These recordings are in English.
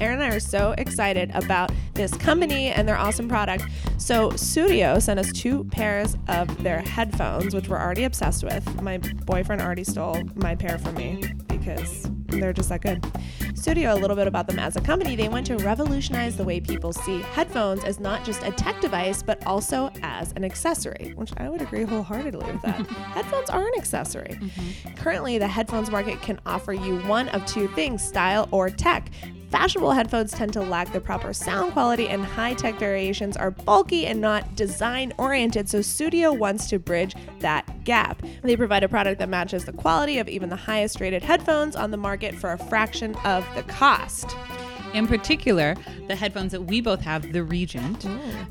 Aaron and I are so excited about this company and their awesome product. So, Sudio sent us two pairs of their headphones, which we're already obsessed with. My boyfriend already stole my pair from me because they're just that good. Sudio, a little bit about them as a company, they want to revolutionize the way people see headphones as not just a tech device, but also as an accessory, which I would agree wholeheartedly with that. headphones are an accessory. Mm-hmm. Currently, the headphones market can offer you one of two things style or tech. Fashionable headphones tend to lack the proper sound quality, and high tech variations are bulky and not design oriented. So, Sudio wants to bridge that gap. They provide a product that matches the quality of even the highest rated headphones on the market for a fraction of the cost. In particular, the headphones that we both have, the Regent,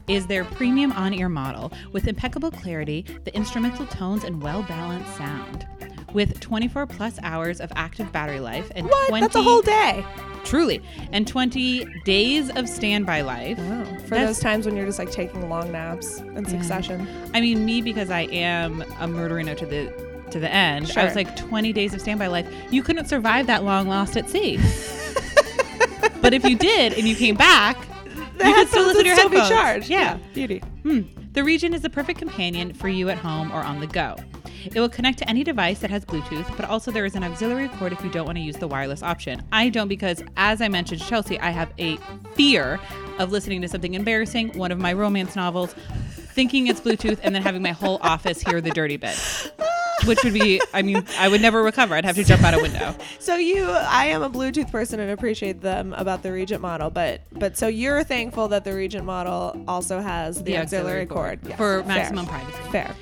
is their premium on ear model with impeccable clarity, the instrumental tones, and well balanced sound. With 24 plus hours of active battery life and What? 20 That's a whole day. truly and 20 days of standby life. Oh, for That's- those times when you're just like taking long naps in succession. I mean, me because I am a murderino to the to the end. I was like 20 days of standby life. You couldn't survive that long lost at sea. but if you did and you came back, The you could still listen to your still be headphones. charged. Yeah. Beauty. Hmm. The Regent is the perfect companion for you at home or on the go. It will connect to any device that has Bluetooth, but also there is an auxiliary cord if you don't want to use the wireless option. I don't because, as I mentioned to Chelsea, I have a fear of listening to something embarrassing, one of my romance novels, thinking it's Bluetooth, and then having my whole office hear the dirty bit. Which would be, I mean, I would never recover. I'd have to jump out a window. So you, I am a Bluetooth person and appreciate them about the Regent model, but but so you're thankful that the Regent model also has the, auxiliary, cord, Yes, for fair. maximum privacy. Fair.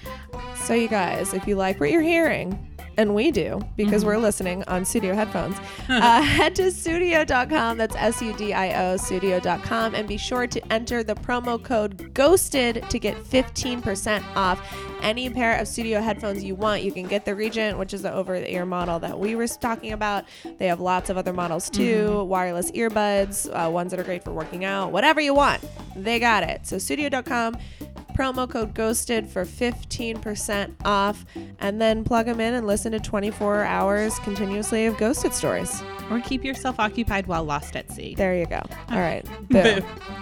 So you guys, if you like what you're hearing, and we do because we're listening on Sudio headphones, uh, head to sudio.com. That's S U D I O, sudio.com. And be sure to enter the promo code GHOSTED to get 15% off any pair of Sudio headphones you want. You can get the Regent, which is the over the ear model that we were talking about. They have lots of other models too wireless earbuds, uh, ones that are great for working out, whatever you want. They got it. So sudio.com promo code ghosted for 15% off and then plug them in and listen to 24 hours continuously of ghosted stories. Or keep yourself occupied while lost at sea. there you go. All right. Boom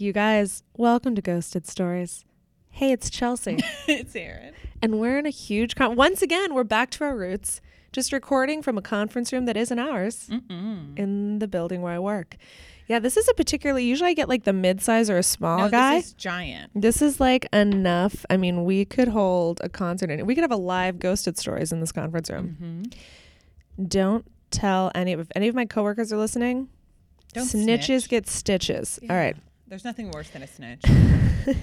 you guys welcome to ghosted stories hey it's chelsea it's Aaron. and we're in a huge con- once again we're back to our roots just recording from a conference room that isn't ours Mm-mm. in the building where i work yeah this is a particularly usually i get like the mid-size or a small No, guy this is giant. this is like enough i mean we could hold a concert in it we could have a live ghosted stories in this conference room Mm-hmm. don't tell any of if any of my coworkers are listening Don't snitches snitch. get stitches all right There's nothing worse than a snitch.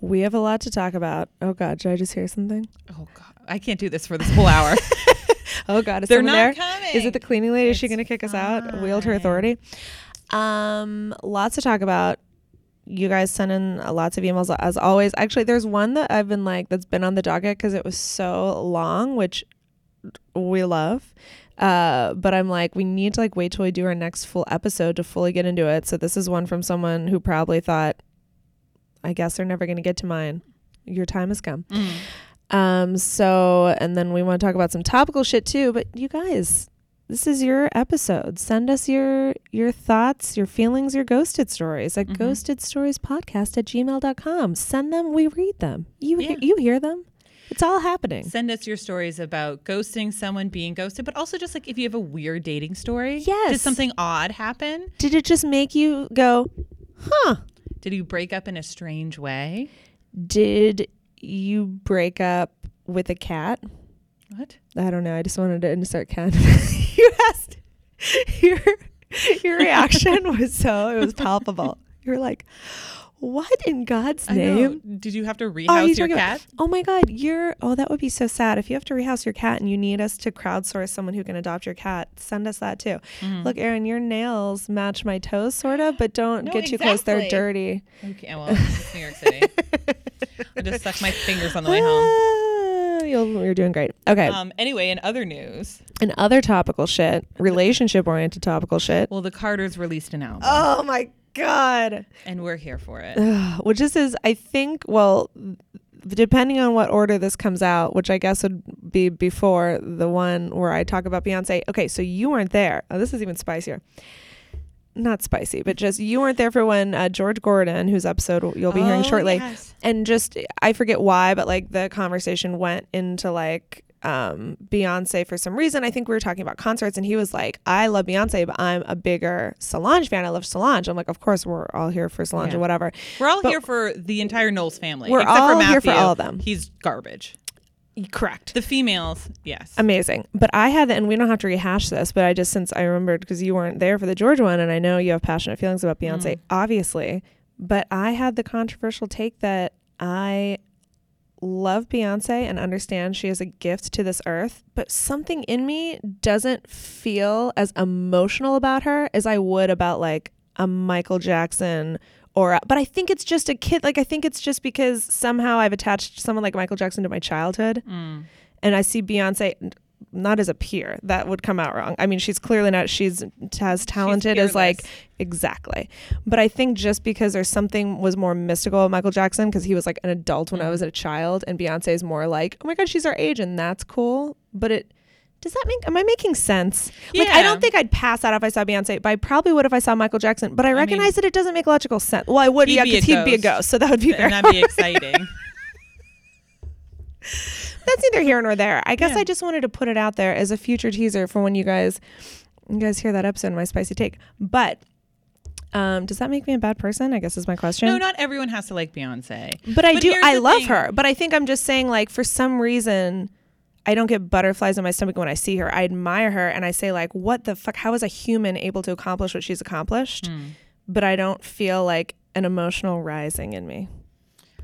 we have a lot to talk about oh god did i just hear something oh God, I can't do this for this whole hour. oh god is They're someone there? coming. Is it the cleaning lady? Is she going to kick us out? Wield her authority. Um, lots to talk about. You guys send in uh, lots of emails as always. Actually, there's one that I've been like that's been on the docket because it was so long, which we love. Uh, but I'm like, we need to like wait till we do our next full episode to fully get into it. So this is one from someone who probably thought, I guess they're never going to get to mine. Your time has come. Mm. Um, so, and then we want to talk about some topical shit too. But you guys, this is your episode. Send us your your thoughts, your feelings, your ghosted stories at Mhm. ghosted stories podcast at gmail.com. Send them, we read them. You Yeah. you hear them. It's all happening. Send us your stories about ghosting someone, being ghosted, but also just like if you have a weird dating story. Yes. Did something odd happen? Did it just make you go, huh? Did you break up in a strange way? Did you break up with a cat? What? I don't know. I just wanted to insert cat. you asked your your reaction was so it was palpable. You were like, "What in God's name?" Did you have to rehouse your talking about- cat? Oh my God, you're. Oh, that would be so sad. If you have to rehouse your cat and you need us to crowdsource someone who can adopt your cat, send us that too. Mhm. Look, Aaron, your nails match my toes, sort of, but don't No, get too close. They're dirty. Okay, well, it's New York City. I just suck my fingers on the way home. You'll, you're doing great. Okay. Um, anyway, in other news, and other topical shit, relationship oriented topical shit. well, the Carters released an album, Oh my god. and we're here for it. Ugh, which this is, I think, well, depending on what order this comes out, which I guess would be before the one where I talk about Beyonce. Okay, so you weren't there. Oh, this is even spicier. Not spicy, but just you weren't there for when uh, George Gordon, whose episode you'll be hearing Oh, shortly, yes. and just I forget why, but like the conversation went into like um Beyonce for some reason. I think we were talking about concerts and he was like, I love Beyonce, but I'm a bigger Solange fan. I love Solange. I'm like, of course we're all here for Solange Yeah. or whatever. We're all But- here for the entire Knowles family. We're except for all Matthew. here for all of them. He's garbage. Correct. The females, yes. Amazing. But I had, and we don't have to rehash this, but I just, since I remembered because you weren't there for the George one, and I know you have passionate feelings about Beyonce, Mm. obviously, but I had the controversial take that I love Beyonce and understand she is a gift to this earth, but something in me doesn't feel as emotional about her as I would about like a Michael Jackson or a, but I think it's just a kid like I think it's just because somehow I've attached someone like Michael Jackson to my childhood Mm. and I see Beyonce not as a peer. That would come out wrong. I mean, she's clearly not. She's as talented as like exactly. But I think just because there's something was more mystical with Michael Jackson because he was like an adult when I Mhm. was a child, and Beyonce is more like, oh my god, she's our age, and that's cool. But it. Does that make? Am I making sense? Yeah. Like, I don't think I'd pass out if I saw Beyonce, but I probably would if I saw Michael Jackson. But I mean- recognize that it doesn't make logical sense. Well, I would, yeah, because he'd be a ghost. so that would be and that'd be exciting. that's neither here nor there. I guess Yeah. I just wanted to put it out there as a future teaser for when you guys you guys hear that episode, my spicy take. But um, does that make me a bad person? I guess is my question. no, not everyone has to like Beyonce. but I but do. I love thing. her. But I think I'm just saying, like, for some reason, I don't get butterflies in my stomach when I see her. I admire her, and I say, like, what the fuck? How is a human able to accomplish what she's accomplished? Mm. But I don't feel like an emotional rising in me.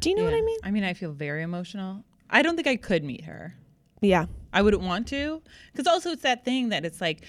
Do you know what I mean? I mean, I feel very emotional. I don't think I could meet her. Yeah. I wouldn't want to. Because also, it's that thing that it's like,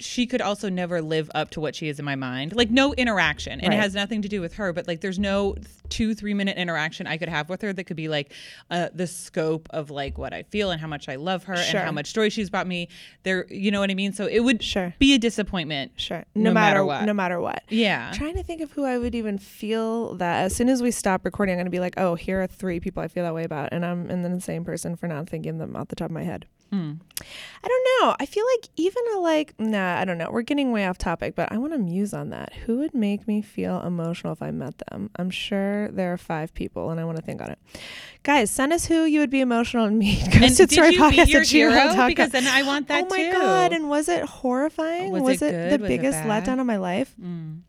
she could also never live up to what she is in my mind. Like, no interaction. And Right. it has nothing to do with her, but like, there's no two, three minute interaction I could have with her that could be like uh, the scope of like what I feel and how much I love her Sure. and how much joy she's brought me. There, you know what I mean? So it would Sure. be a disappointment. Sure. No No, matter, matter what. No matter what. Yeah. trying to think of who I would even feel that as soon as we stop recording, I'm going to be like, oh, here are three people I feel that way about. And I'm and then the same person for not thinking them off the top of my head. Mm. I don't know. I feel like even a like, nah, I don't know. We're getting way off topic, but I want to muse on that. Who would make me feel emotional if I met them? I'm sure there are five people and I want to think on it. Guys, send us who you would be emotional and meet. And Ghost did you meet your hero? Because then I want that oh my too. god! And was it horrifying? Was it good? the Was biggest bad? letdown of my life? Mm.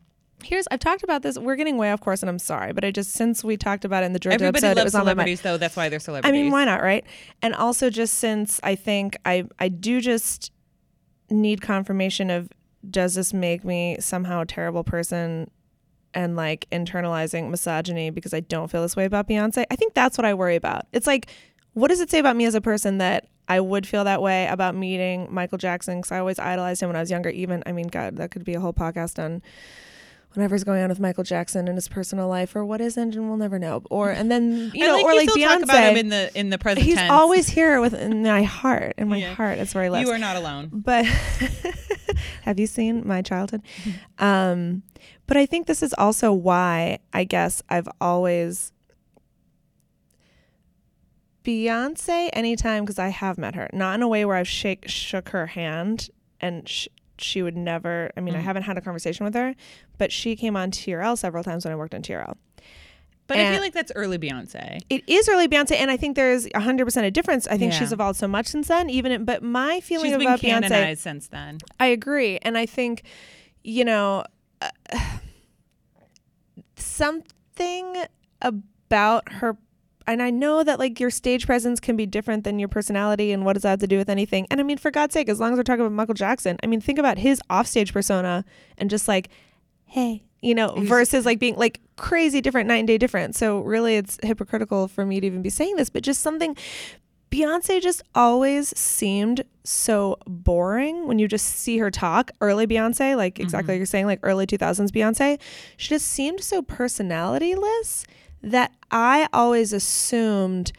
Here's I've talked about this. We're getting way off course, and I'm sorry, but I just since we talked about it in the Georgia Everybody episode, it was on my mind. celebrities, though. That's why they're celebrities. I mean, why not, right? And also, just since I think I I do just need confirmation of does this make me somehow a terrible person and like internalizing misogyny because I don't feel this way about Beyonce. I think that's what I worry about. It's like, what does it say about me as a person that I would feel that way about meeting Michael Jackson? Because I always idolized him when I was younger. Even, I mean, God, that could be a whole podcast on whatever's going on with Michael Jackson in his personal life or what isn't, and we'll never know. Or and then you I know, like or like Beyonce. talk about him in the in the present He's tense. always here with in my heart. In my Yeah. heart, it's where he lives. You are not alone. But have you seen my childhood? Mm-hmm. Um, but I think this is also why I guess I've always Beyonce anytime because I have met her, not in a way where I've shake shook her hand and sh- she would never. I mean, I Mm. haven't had a conversation with her, but she came on TRL several times when I worked on TRL. But I feel like that's early Beyonce. It is early Beyonce, and I think there's 100% a difference. I think Yeah. she's evolved so much since then. Even, it, but my feeling She's been about Beyonce, canonized since then. I agree, and I think, you know, uh, something about her. And I know that like your stage presence can be different than your personality, and what does that have to do with anything? And I mean, for God's sake, as long as we're talking about Michael Jackson, I mean, think about his offstage persona and just like, hey, you know, versus like being like crazy different, night and day different. So really, it's hypocritical for me to even be saying this, but just something. Beyonce just always seemed so boring when you just see her talk. Early Beyonce, like exactly mm-hmm. like you're saying, like early 2000s Beyonce, she just seemed so personalityless that I always assumed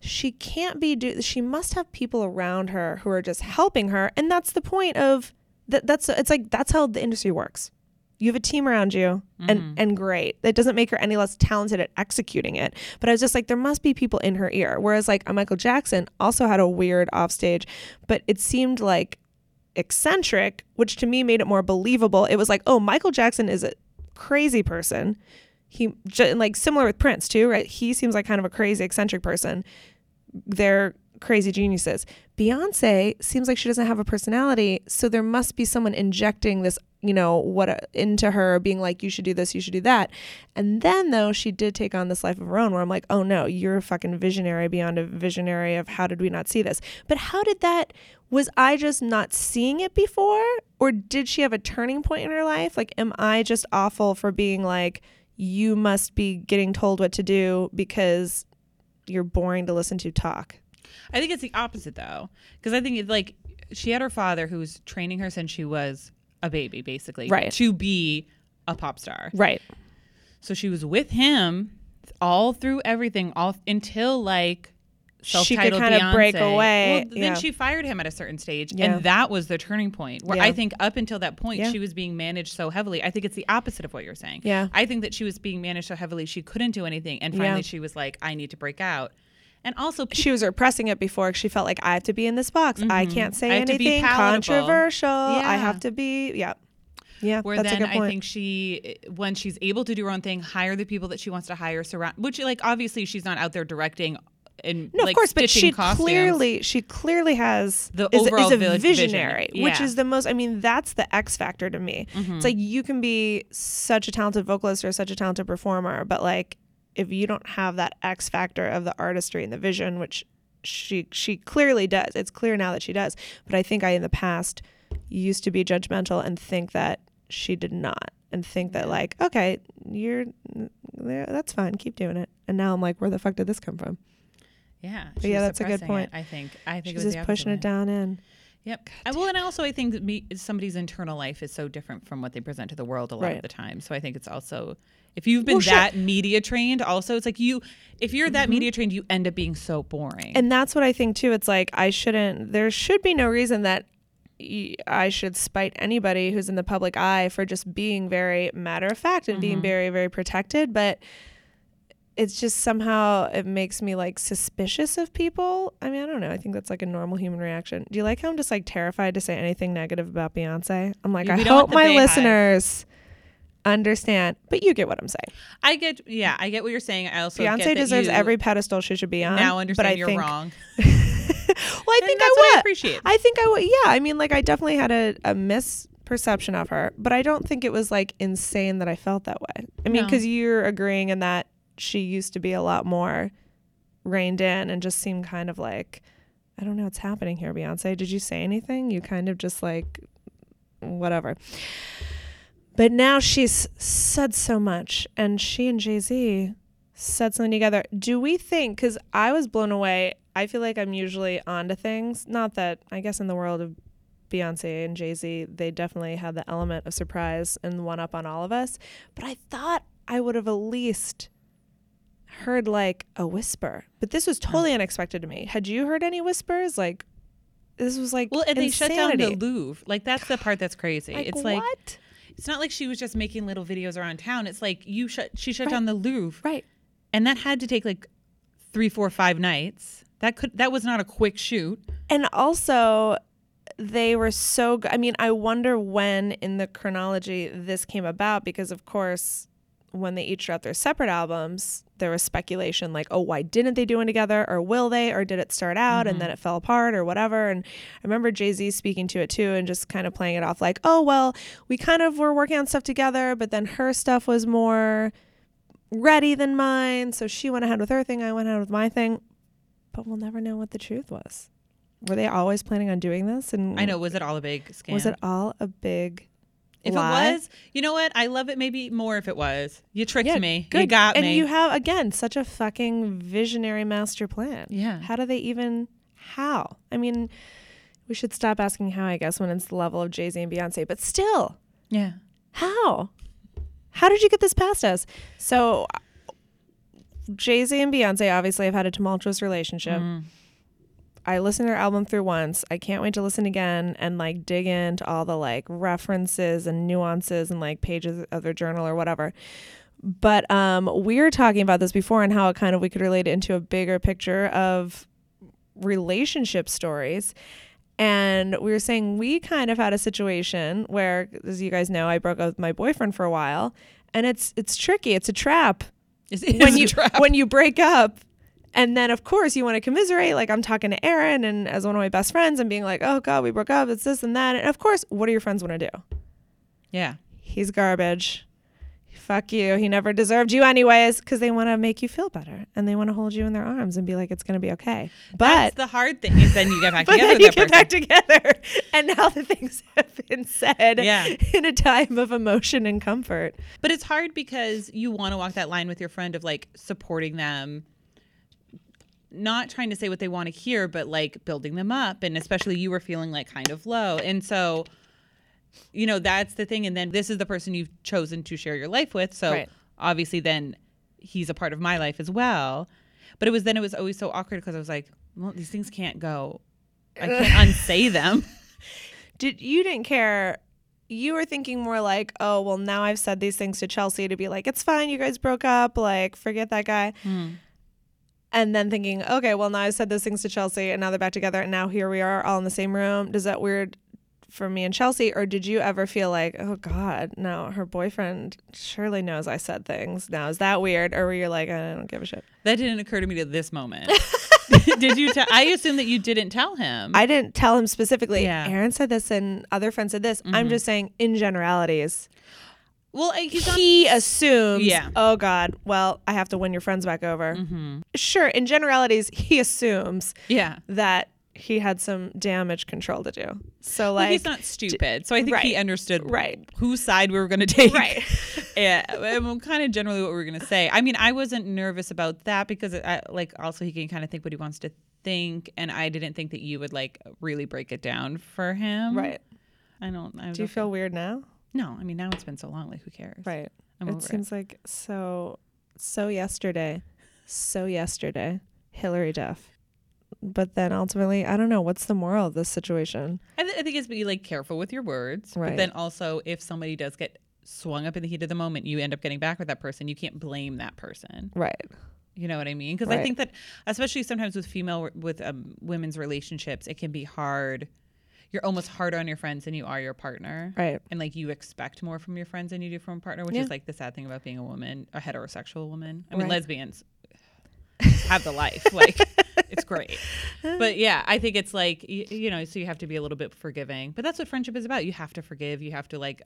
she can't be do she must have people around her who are just helping her and that's the point of that that's it's like that's how the industry works. You have a team around you and mm-hmm. and great. That doesn't make her any less talented at executing it. But i was just like there must be people in her ear. Whereas like a michael jackson also had a weird offstage but it seemed like eccentric which to me made it more believable. It was like oh michael jackson is a crazy person he like similar with prince too right he seems like kind of a crazy eccentric person they're crazy geniuses. Beyonce seems like she doesn't have a personality, so there must be someone injecting this, you know, what into her, being like, "You should do this, you should do that." And then though she did take on this life of her own, where I'm like, "Oh no, you're a fucking visionary beyond a visionary of how did we not see this?" But how did that? Was I just not seeing it before, or did she have a turning point in her life? Like, am I just awful for being like? You must be getting told what to do because you're boring to listen to talk. I think it's the opposite though, because I think it's like she had her father who was training her since she was a baby, basically, Right. to be a pop star. Right. So she was with him all through everything, all until like She could self-titled kinda break away, Well, then yeah. she fired him at a certain stage, Yeah. and that was the turning point. Where Yeah. I think up until that point, Yeah. she was being managed so heavily. I think it's the opposite of what you're saying. Yeah. I think that she was being managed so heavily she couldn't do anything, and finally Yeah. she was like, "I need to break out." And also, pe- she was repressing it before. she felt like I have to be in this box. I can't say Mm-hmm. I have to be anything palatable. controversial. I have to be, yeah. Yeah, Where that's then a good point. I think she, when she's able to do her own thing, hire the people that she wants to hire, surround. Which, like, obviously, she's not out there directing and no, like, of course, but she costumes. clearly, she clearly has The is, overall is a vi- visionary, vision. which is the most. I mean, that's the X factor to me. Mm-hmm. It's like you can be such a talented vocalist or such a talented performer, but like if you don't have that X factor of the artistry and the vision, which she she clearly does. It's clear now that she does. But I think I in the past used to be judgmental and think that she did not, and think that like okay, you're that's fine, keep doing it. And now I'm like, where the fuck did this come from? Yeah, yeah, that's a good point. it, I think. I think She's it was just pushing it down in. Yep. I, well, and I also I think that me, somebody's internal life is so different from what they present to the world a lot Right. of the time. So I think it's also if you've been Well, sure. that media trained, also it's like you if you're that mm-hmm. media trained, you end up being so boring. And that's what I think too. It's like I shouldn't. There should be no reason that I should spite anybody who's in the public eye for just being very matter of fact and being mm-hmm. very very protected. But it's just somehow it makes me like suspicious of people. I mean, I don't know. I think that's like a normal human reaction. Do you like how I'm just like terrified to say anything negative about Beyonce? I'm like, I we don't want hope my listeners understand. But you get what I'm saying. I get yeah, I get what you're saying. I also get Beyonce deserves every pedestal she should be on. now understand but I you're think, wrong. well, I And think I would. appreciate. I think I would. Yeah, I mean, like I definitely had a, a misperception of her, but I don't think it was like insane that I felt that way. I mean, No. because you're agreeing in that she used to be a lot more reined in and just seemed kind of like, I don't know what's happening here, Beyonce. Did you say anything? You kind of just like, whatever. But now she's said so much, and she and Jay Z said something together. Do we think? Because I was blown away. I feel like I'm usually onto things. Not that I guess in the world of Beyonce and Jay Z, they definitely had the element of surprise and one up on all of us. But I thought I would have at least heard like a whisper. But this was totally unexpected to me. Had you heard any whispers? Like this was like Well, and they shut down the. Louvre. Like that's the part that's crazy. Like, it's like what? it's not like she was just making little videos around town. It's like you shut she shut Right. down the Louvre. Right. And that had to take like three, four, five nights. That could that was not a quick shoot. And also, they were so. I mean, I wonder when in the chronology this came about because, of course, when they each dropped their separate albums, there was speculation like, oh, why didn't they do it together? Or will they? Or did it start out and mm-hmm. then it fell apart or whatever? And I remember Jay Z speaking to it too and just kind of playing it off like, oh, well, we kind of were working on stuff together, but then her stuff was more ready than mine. So she went ahead with her thing, I went ahead with my thing. But we'll never know what the truth was. Were they always planning on doing this? And I know. Was it all a big scam? Was it all a big If lie? it was, you know what? I love it maybe more if it was. You tricked Yeah, me. Good. You got and me. you have again such a fucking visionary master plan. Yeah. How do they even? How? I mean, we should stop asking how. I guess when it's the level of Jay Z and Beyonce, but still, yeah. how? How did you get this past us? So, Jay Z and Beyonce obviously have had a tumultuous relationship. Mm. I listened to their album through once. I can't wait to listen again and like dig into all the like references and nuances and like pages of their journal or whatever. But um, we were talking about this before and how it kind of we could relate it into a bigger picture of relationship stories. And we were saying we kind of had a situation where, as you guys know, I broke up with my boyfriend for a while, and it's it's tricky. It's a trap It's, when a you trap. when you break up and then of course you want to commiserate like i'm talking to aaron and as one of my best friends and being like oh god we broke up it's this and that. And of course what do your friends want to do? Yeah. he's garbage. Fuck you. He never deserved you anyways because they want to make you feel better and they want to hold you in their arms and be like it's going to be okay. That's but the hard thing is then you get back but together then you get person. back together. And now the things have been said Yeah. in a time of emotion and comfort. But it's hard because you want to walk that line with your friend of like supporting them, not trying to say what they want to hear, but like building them up. And especially you were feeling like kind of low. And so, you know, that's the thing. And then this is the person you've chosen to share your life with. So Right. obviously then he's a part of my life as well. But it was then it was always so awkward because I was like, well, these things can't go. I can't unsay them. did you didn't care you were thinking more like oh well now i've said these things to chelsea to be like it's fine you guys broke up like forget that guy hmm. And then thinking okay well now i said those things to chelsea and now they're back together and now here we are all in the same room does that weird for me and chelsea or did you ever feel like oh god no her boyfriend surely knows i said things now is that weird or were you like i don't give a shit That didn't occur to me to this moment. Did you tell? I assume that you didn't tell him. I didn't tell him specifically. Yeah. Mm-hmm. Aaron said this and other friends said this. I'm just saying in generalities. Well, he assumes, Yeah. oh God, well, I have to win your friends back over. Mm-hmm. Sure, in generalities, he assumes Yeah. that he had some damage control to do. So, Well, like, he's not stupid, so I think he understood right. whose side we were going to take. Right. yeah, and kind of generally what we were going to say. I mean, I wasn't nervous about that because, I, like, also he can kind of think what he wants to think, and I didn't think that you would like really break it down for him. right. I don't. I Do you don't- feel weird now? No, I mean now it's been so long. Like, who cares? Right. I'm it seems like so, so yesterday, so yesterday, Hilary Duff. But then ultimately, I don't know. What's the moral of this situation? I, th- I think it's be like careful with your words, Right. but then also if somebody does get swung up in the heat of the moment, you end up getting back with that person. You can't blame that person. Right. You know what I mean? Because I think that, especially sometimes with female with um, women's relationships, it can be hard. You're almost harder on your friends than you are your partner, Right. and like you expect more from your friends than you do from a partner, which Yeah. is like the sad thing about being a woman, a heterosexual woman. I mean, Right. lesbians have the life, like it's great. But yeah, I think it's like you, you know, so you have to be a little bit forgiving. But that's what friendship is about. You have to forgive. You have to like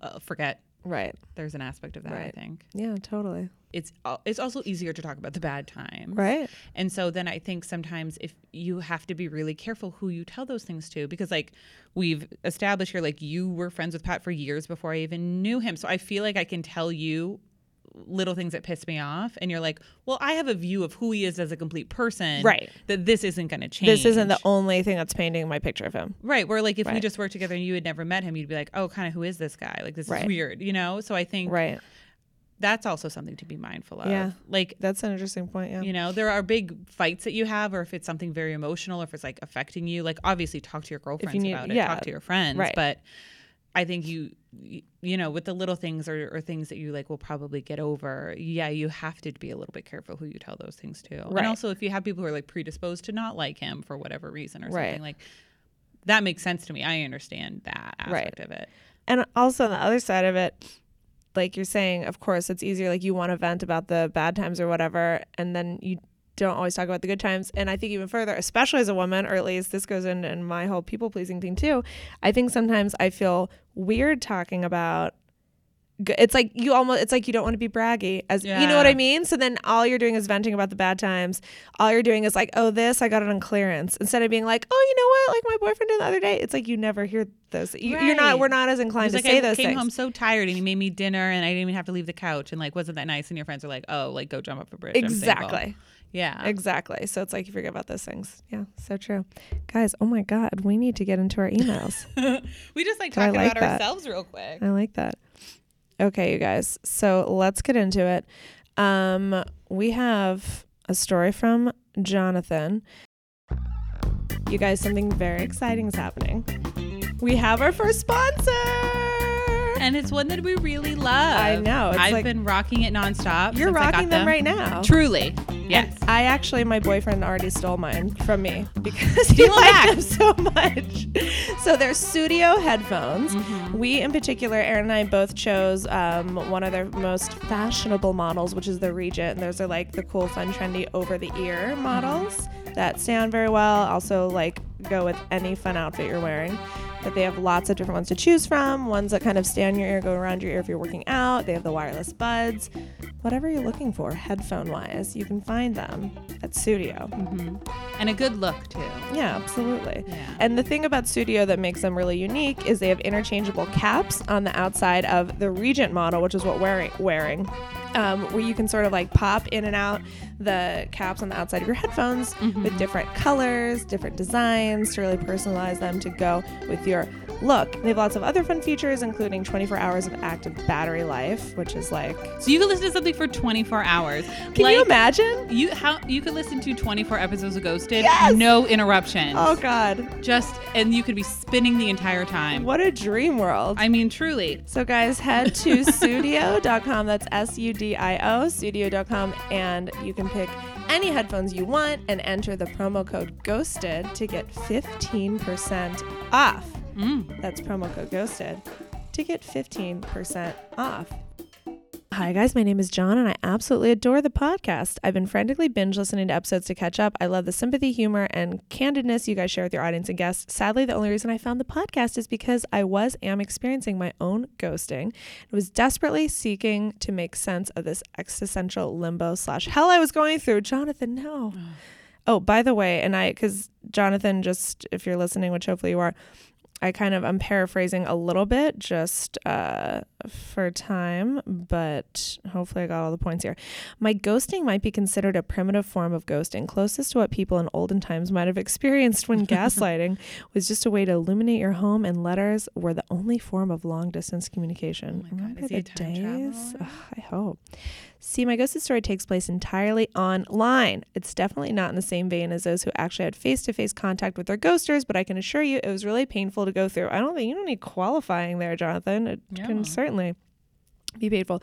uh, forget. Right. There's an aspect of that. I think Yeah, totally. it's it's also easier to talk about the bad times. Right. And so then I think sometimes if you have to be really careful who you tell those things to because like we've established here like you were friends with Pat for years before I even knew him. So I feel like I can tell you little things that piss me off and you're like, "Well, I have a view of who he is as a complete person." Right. That this isn't going to change. This isn't the only thing that's painting my picture of him. Right, where like if we just worked together and you had never met him, you'd be like, "Oh, kind of who is this guy? Like this Right. is weird," you know? So I think Right. that's also something to be mindful of. Yeah. Like That's an interesting point. Yeah. you know, there are big fights that you have, or if it's something very emotional, or if it's like affecting you, like obviously talk to your girlfriends need- about it, yeah, talk to your friends. right. But I think you, you know, with the little things or, or things that you like will probably get over, yeah, you have to be a little bit careful who you tell those things to. Right. And also, if you have people who are like predisposed to not like him for whatever reason or Right. something, like that makes sense to me. I understand that aspect of it. And also on the other side of it, like you're saying, of course, it's easier. Like you want to vent about the bad times or whatever, and then you don't always talk about the good times. And I think even further, especially as a woman, or at least this goes in, in my whole people pleasing thing too. I think sometimes I feel weird talking about. It's like you almost. It's like you don't want to be braggy, as you know what I mean. So then all you're doing is venting about the bad times. All you're doing is like, oh, this I got it on clearance, instead of being like, oh, you know what, like my boyfriend did the other day. It's like you never hear those. You, You're not. We're not as inclined to like, say I those came things. home so tired and he made me dinner and I didn't even have to leave the couch and like wasn't that nice and your friends are like oh like go jump off a bridge. Exactly. Yeah Exactly. So it's like you forget about those things. Yeah, so true. Guys, oh my God, we need to get into our emails. we just like talk like about that. ourselves real quick I like that. Okay, you guys. So let's get into it. Um, we have a story from Jonathan. You guys, something very exciting is happening. We have our first sponsor. And it's one that we really love. I know, it's I've like- been rocking it nonstop. You're since I got rocking them right now. Truly. Yes. And I actually, my boyfriend already stole mine from me because he liked them so much. So they're Sudio headphones. Mm-hmm. We, in particular, Aaron and I both chose um, one of their most fashionable models, which is the Regent. And those are like the cool, fun, trendy over the ear models that sound very well. Also, like go with any fun outfit you're wearing. But they have lots of different ones to choose from. Ones that kind of stay on your ear, go around your ear if you're working out. They have the wireless buds. Whatever you're looking for, headphone wise, you can find them at Sudio. Mm-hmm. And a good look, too. Yeah, absolutely. Yeah. And the thing about Sudio that makes them really unique is they have interchangeable caps on the outside of the Regent model, which is what wearing wearing, um, where you can sort of like pop in and out the caps on the outside of your headphones with different colors, different designs to really personalize them to go with your look. They have lots of other fun features, including 24 hours of active battery life, which is like, So you could listen to something for 24 hours. can like, you imagine? You how you could listen to 24 episodes of Ghosted, Yes! no interruptions. Oh God, Just and you could be spinning the entire time. what a dream world! I mean, truly. So, guys, head to sudio.com. That's S U D I O, sudio.com, and you can pick any headphones you want and enter the promo code GHOSTED to get 15% off. Mm. That's promo code GHOSTED to get 15% off. Hi, guys. My name is John, and I absolutely adore the podcast. I've been frantically binge listening to episodes to catch up. I love the sympathy, humor, and candidness you guys share with your audience and guests. Sadly, the only reason I found the podcast is because I was am experiencing my own ghosting. I was desperately seeking to make sense of this existential limbo slash hell I was going through. Jonathan, no. Oh, by the way, and I, because Jonathan, just if you're listening, which hopefully you are, I kind of I'm paraphrasing a little bit just uh, for time, but hopefully I got all the points here. My ghosting might be considered a primitive form of ghosting, closest to what people in olden times might have experienced when gaslighting was just a way to illuminate your home, and letters were the only form of long distance communication. Oh my God, Remember the days? Ugh, I hope. See, my ghosted story takes place entirely online. It's definitely not in the same vein as those who actually had face to face contact with their ghosters, but I can assure you it was really painful to go through. I don't think you don't need qualifying there, Jonathan. It Yeah. can certainly be painful.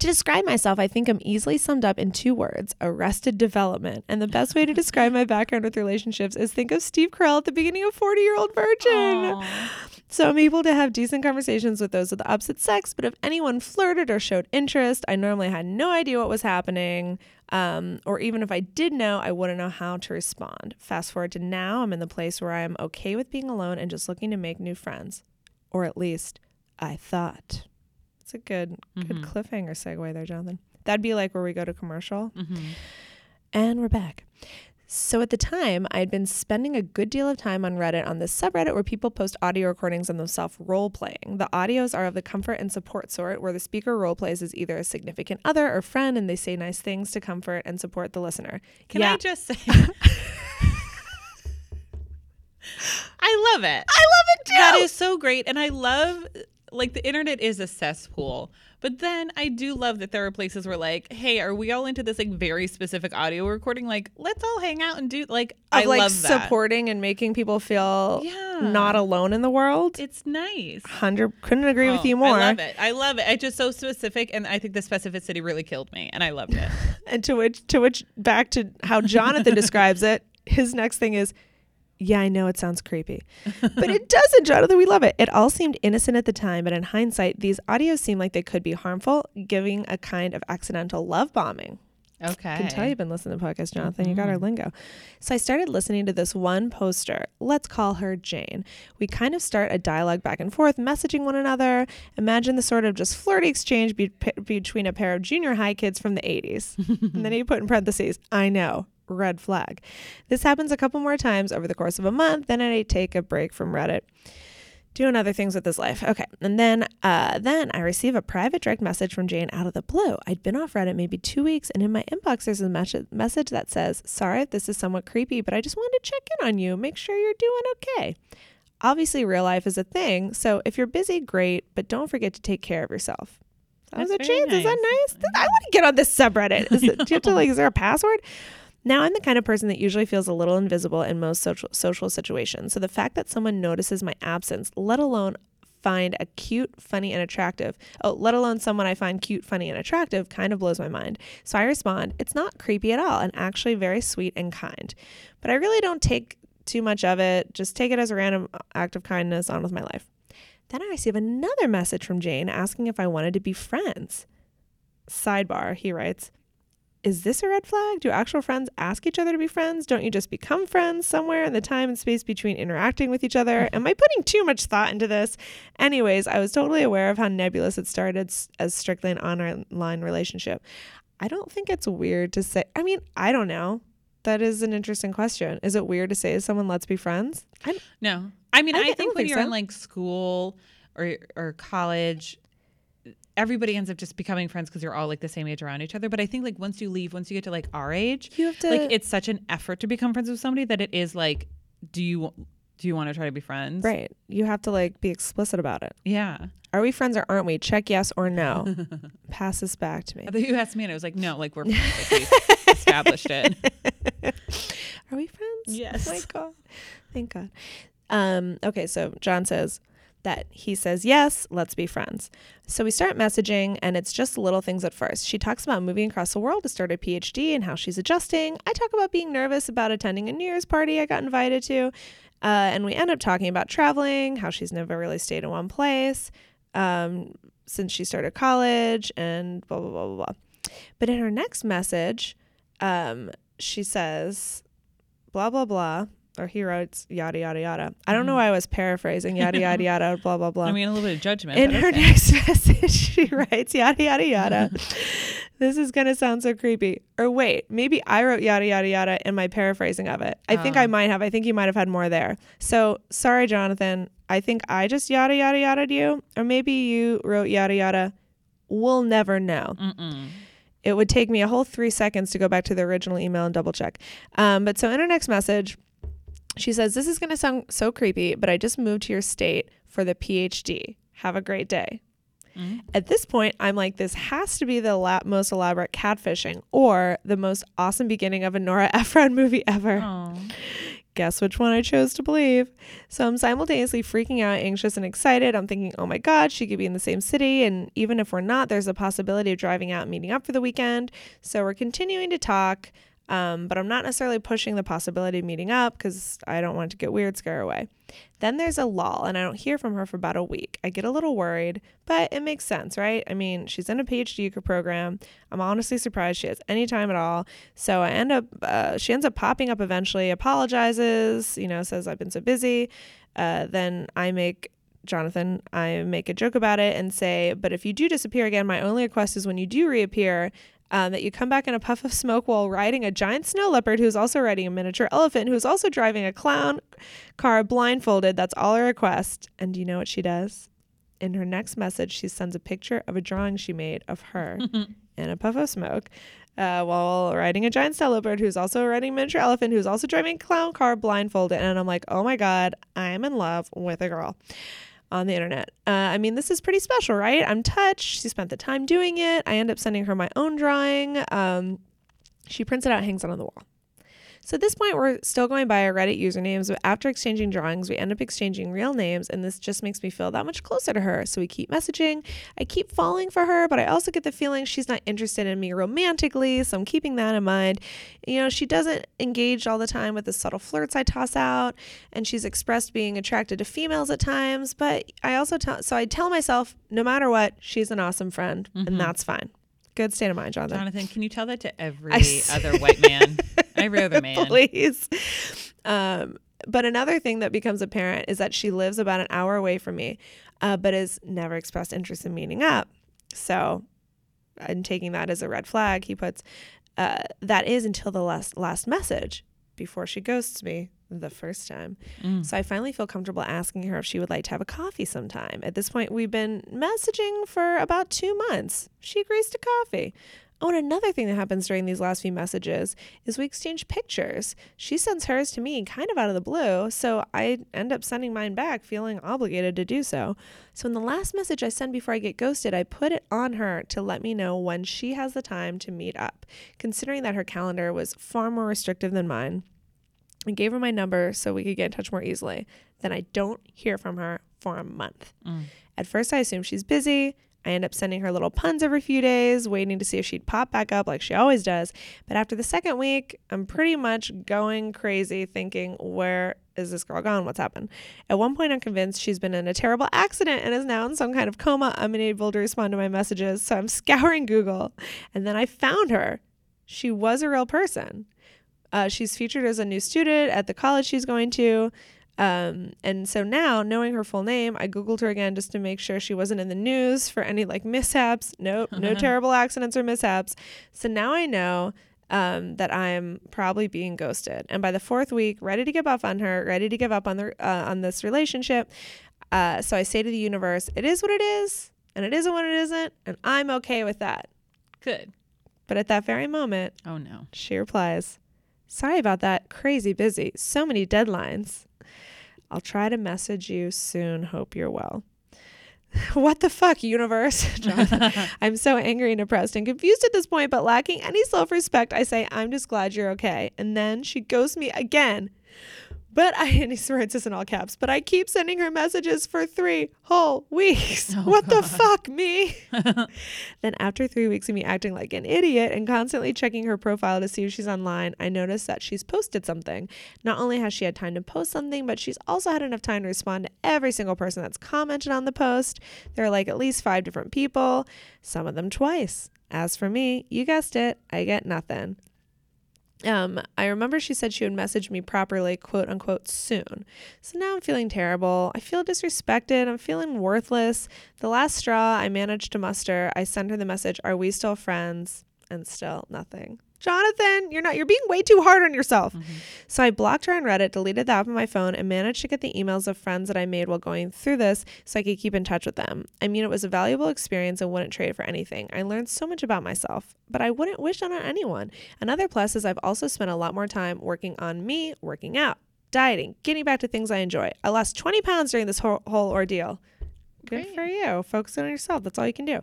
To describe myself, I think I'm easily summed up in two words arrested development. And the best way to describe my background with relationships is think of Steve Carell at the beginning of 40 Year Old Virgin. Aw. So I'm able to have decent conversations with those of the opposite sex, but if anyone flirted or showed interest, I normally had no idea what was happening. Um, or even if I did know, I wouldn't know how to respond. Fast forward to now, I'm in the place where I am okay with being alone and just looking to make new friends. Or at least I thought. It's a good good Mhm. cliffhanger segue there, Jonathan. That'd be like where we go to commercial. Mhm. And we're back. So at the time, I had been spending a good deal of time on Reddit on this subreddit where people post audio recordings of themselves role playing. The audios are of the comfort and support sort, where the speaker role plays as either a significant other or friend, and they say nice things to comfort and support the listener. Can yeah, I just say I love it. I love it too. That is so great. And I love like the internet is a cesspool. But then I do love that there are places where like, hey, are we all into this like very specific audio recording? Like, let's all hang out and do like I of like love that. supporting and making people feel Yeah. not alone in the world. It's nice. Hundred couldn't agree with Oh, you more. I love it. I love it. It's just so specific, and I think the specificity really killed me, and I loved it. And to which to which back to how Jonathan describes it, his next thing is yeah, I know it sounds creepy. But it doesn't, Jonathan. We love it. It all seemed innocent at the time, but in hindsight, these audios seem like they could be harmful, giving a kind of accidental love bombing. Okay. I can tell you've been listening to the podcast, Jonathan. You got our mm-hmm. lingo. So I started listening to this one poster. Let's call her Jane. We kind of start a dialogue back and forth, messaging one another. Imagine the sort of just flirty exchange be- between a pair of junior high kids from the 80s. and then you put in parentheses, I know, red flag. This happens a couple more times over the course of a month. Then I take a break from Reddit doing other things with this life. Okay. And then uh then I receive a private direct message from Jane out of the blue. I'd been off Reddit maybe 2 weeks and in my inbox there's a mes- message that says, "Sorry if this is somewhat creepy, but I just wanted to check in on you, make sure you're doing okay." Obviously real life is a thing, so if you're busy, great, but don't forget to take care of yourself. Thousand That's very chains. Is that nice. nice? Th- I want to get on this subreddit. Is it, do you have to like? Is there a password? Now I'm the kind of person that usually feels a little invisible in most social social situations. So the fact that someone notices my absence, let alone find a cute, funny, and attractive, oh, let alone someone I find cute, funny, and attractive, kind of blows my mind. So I respond, it's not creepy at all, and actually very sweet and kind. But I really don't take too much of it. Just take it as a random uh, act of kindness on with my life. Then I receive another message from Jane asking if I wanted to be friends. Sidebar, he writes, Is this a red flag? Do actual friends ask each other to be friends? Don't you just become friends somewhere in the time and space between interacting with each other? Mm-hmm. Am I putting too much thought into this? Anyways, I was totally aware of how nebulous it started as strictly an online relationship. I don't think it's weird to say, I mean, I don't know. That is an interesting question. Is it weird to say to someone, let's be friends? I, No, I mean, I I, think when think you're so. in like school or or college, everybody ends up just becoming friends because you're all like the same age around each other. But I think like once you leave, once you get to like our age, you have to. like it's such an effort to become friends with somebody that it is like, do you do you want to try to be friends? right. You have to like be explicit about it. Yeah. Are we friends or aren't we? Check yes or no. Pass this back to me. I thought you asked me, and I was like, no, like we're friends. Like, we established it. Are we friends? Yes. Oh my God. Thank God. Um, okay, so John says that he says, Yes, let's be friends. So we start messaging, and it's just little things at first. She talks about moving across the world to start a PhD and how she's adjusting. I talk about being nervous about attending a New Year's party I got invited to. Uh, and we end up talking about traveling, how she's never really stayed in one place um, since she started college, and blah, blah, blah, blah, blah. But in her next message, um, she says, blah, blah, blah. Or he writes yada, yada, yada. I don't know why I was paraphrasing yada, yada, yada, blah, blah, blah. I mean, a little bit of judgment. In her okay. next message, she writes yada, yada, yada. this is going to sound so creepy. Or wait, maybe I wrote yada, yada, yada in my paraphrasing of it. I think Oh. I might have. I think you might have had more there. So sorry, Jonathan. I think I just yada, yada, yada to you. Or maybe you wrote yada, yada. We'll never know. Mm-mm. It would take me a whole three seconds to go back to the original email and double check. Um, but so in her next message, she says, This is going to sound so creepy, but I just moved to your state for the PhD. Have a great day. Mhm. At this point, I'm like, this has to be the la- most elaborate catfishing or the most awesome beginning of a Nora Ephron movie ever. Aw. Guess which one I chose to believe. So I'm simultaneously freaking out, anxious, and excited. I'm thinking, oh my God, she could be in the same city. And even if we're not, there's a possibility of driving out and meeting up for the weekend. So we're continuing to talk, um, but I'm not necessarily pushing the possibility of meeting up because I don't want to get weird, scare away. Then there's a lull, and I don't hear from her for about a week. I get a little worried, but it makes sense, right? I mean, she's in a PhD program. I'm honestly surprised she has any time at all. So I end up, uh, she ends up popping up eventually, apologizes, you know, says I've been so busy. Uh, then I make Jonathan, I make a joke about it and say, but if you do disappear again, my only request is when you do reappear, um, that you come back in a puff of smoke while riding a giant snow leopard who's also riding a miniature elephant who's also driving a clown car blindfolded. That's all her request. And do you know what she does? In her next message, she sends a picture of a drawing she made of her in a puff of smoke uh, while riding a giant snow leopard who's also riding a miniature elephant who's also driving a clown car blindfolded. And I'm like, oh my God, I'm in love with a girl on the internet. Uh, I mean, this is pretty special, right? I'm touched. She spent the time doing it. I end up sending her my own drawing. Um, she prints it out, hangs it on the wall. So at this point, we're still going by our Reddit usernames, but after exchanging drawings, we end up exchanging real names, and this just makes me feel that much closer to her. So we keep messaging. I keep falling for her, but I also get the feeling she's not interested in me romantically, so I'm keeping that in mind. You know, she doesn't engage all the time with the subtle flirts I toss out, and she's expressed being attracted to females at times, but I also tell, so I tell myself, no matter what, she's an awesome friend, and mm-hmm. that's fine. Good state of mind, Jonathan. Jonathan, can you tell that to every other white man? every other man. please. Um, but another thing that becomes apparent is that she lives about an hour away from me, uh, but has never expressed interest in meeting up. So I'm taking that as a red flag. He puts, uh, that is until the last, last message before she ghosts me the first time. Mm. So I finally feel comfortable asking her if she would like to have a coffee sometime. At this point, we've been messaging for about two months. She agrees to coffee. Oh, and another thing that happens during these last few messages is we exchange pictures. She sends hers to me kind of out of the blue, so I end up sending mine back feeling obligated to do so. So in the last message I send before I get ghosted, I put it on her to let me know when she has the time to meet up, considering that her calendar was far more restrictive than mine. I gave her my number so we could get in touch more easily. Then I don't hear from her for a month. Mm. At first, I assume she's busy. I end up sending her little puns every few days, waiting to see if she'd pop back up like she always does. But after the second week, I'm pretty much going crazy thinking, where is this girl gone? What's happened? At one point, I'm convinced she's been in a terrible accident and is now in some kind of coma, I'm unable to respond to my messages. So I'm scouring Google. And then I found her. She was a real person. Uh, she's featured as a new student at the college she's going to. Um, and so now, knowing her full name, I Googled her again just to make sure she wasn't in the news for any like mishaps. Nope, no terrible accidents or mishaps. So now I know um, that I'm probably being ghosted. And by the fourth week, ready to give up on her, ready to give up on the uh, on this relationship. Uh, so I say to the universe, it is what it is, and it isn't what it isn't, and I'm okay with that. Good. But at that very moment, Oh no. she replies, Sorry about that. Crazy busy. So many deadlines. I'll try to message you soon. Hope you're well. what the fuck, universe? I'm so angry and depressed and confused at this point, but lacking any self respect, I say, I'm just glad you're okay. And then she ghosts me again. But I, and he writes this in all caps, but I keep sending her messages for three whole weeks. Oh, what the fuck, me? then, after three weeks of me acting like an idiot and constantly checking her profile to see if she's online, I notice that she's posted something. Not only has she had time to post something, but she's also had enough time to respond to every single person that's commented on the post. There are like at least five different people, some of them twice. As for me, you guessed it, I get nothing. Um, I remember she said she would message me properly, quote unquote, soon. So now I'm feeling terrible. I feel disrespected. I'm feeling worthless. The last straw I managed to muster, I sent her the message, Are we still friends? And still nothing. Jonathan, you're not, you're being way too hard on yourself. Mm-hmm. So I blocked her on Reddit, deleted the app on my phone, and managed to get the emails of friends that I made while going through this so I could keep in touch with them. I mean, it was a valuable experience and wouldn't trade it for anything. I learned so much about myself, but I wouldn't wish on anyone. Another plus is I've also spent a lot more time working on me, working out, dieting, getting back to things I enjoy. I lost 20 pounds during this whole, whole ordeal. Good Great. for you. Focus on yourself. That's all you can do.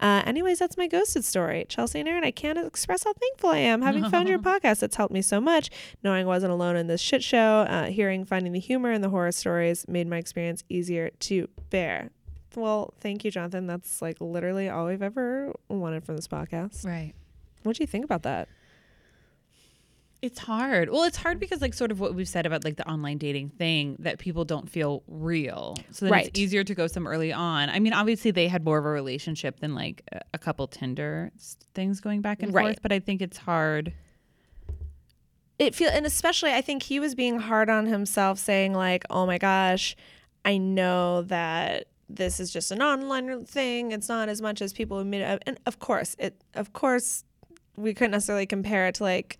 Uh, anyways, that's my ghosted story. Chelsea and Aaron, I can't express how thankful I am having found your podcast. It's helped me so much. Knowing I wasn't alone in this shit show, uh, hearing, finding the humor in the horror stories made my experience easier to bear. Well, thank you, Jonathan. That's like literally all we've ever wanted from this podcast. Right. What do you think about that? It's hard. Well, it's hard because like sort of what we've said about like the online dating thing that people don't feel real. So then Right. it's easier to go some early on. I mean, obviously they had more of a relationship than like a- couple Tinder things going back and Right. forth, but I think it's hard. it feel and especially I think he was being hard on himself saying like, "Oh my gosh, I know that this is just an online thing. It's not as much as people admit." it." And of course, it of course we couldn't necessarily compare it to like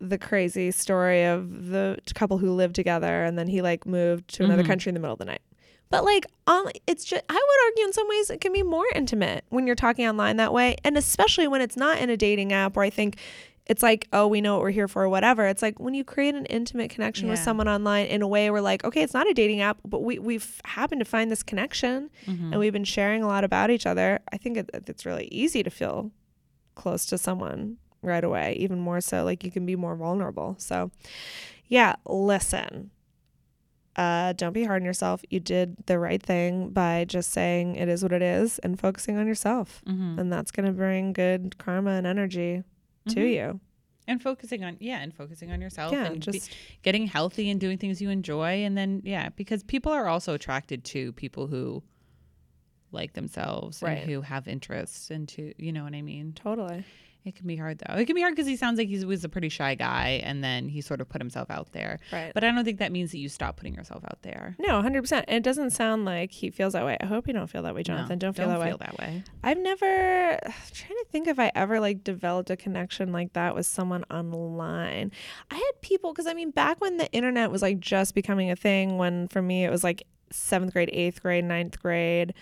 the crazy story of the couple who lived together and then he like moved to another Mhm. country in the middle of the night. But like on it's just I would argue in some ways it can be more intimate when you're talking online that way and especially when it's not in a dating app where I think it's like oh we know what we're here for or whatever. It's like when you create an intimate connection with someone online in a way where like okay it's not a dating app but we we've happened to find this connection Mhm. and we've been sharing a lot about each other. I think it, it's really easy to feel close to someone right away, even more so like you can be more vulnerable. So, yeah, listen. Uh, don't be hard on yourself. You did the right thing by just saying it is what it is and focusing on yourself. Mhm. And that's going to bring good karma and energy to Mhm. you. and focusing on yeah, and focusing on yourself Yeah, and just getting healthy and doing things you enjoy and then yeah, because people are also attracted to people who like themselves Right. and who have interests and to you know what I mean. totally. It can be hard though. It can be hard because he sounds like he was a pretty shy guy, and then he sort of put himself out there. Right. But I don't think that means that you stop putting yourself out there. No, 100%. And it doesn't sound like he feels that way. I hope you don't feel that way, Jonathan. No, don't feel that way. Feel that way. I've never I'm trying to think if I ever like developed a connection like that with someone online. I had people because I mean back when the internet was like just becoming a thing, when for me it was like seventh grade, eighth grade, ninth grade.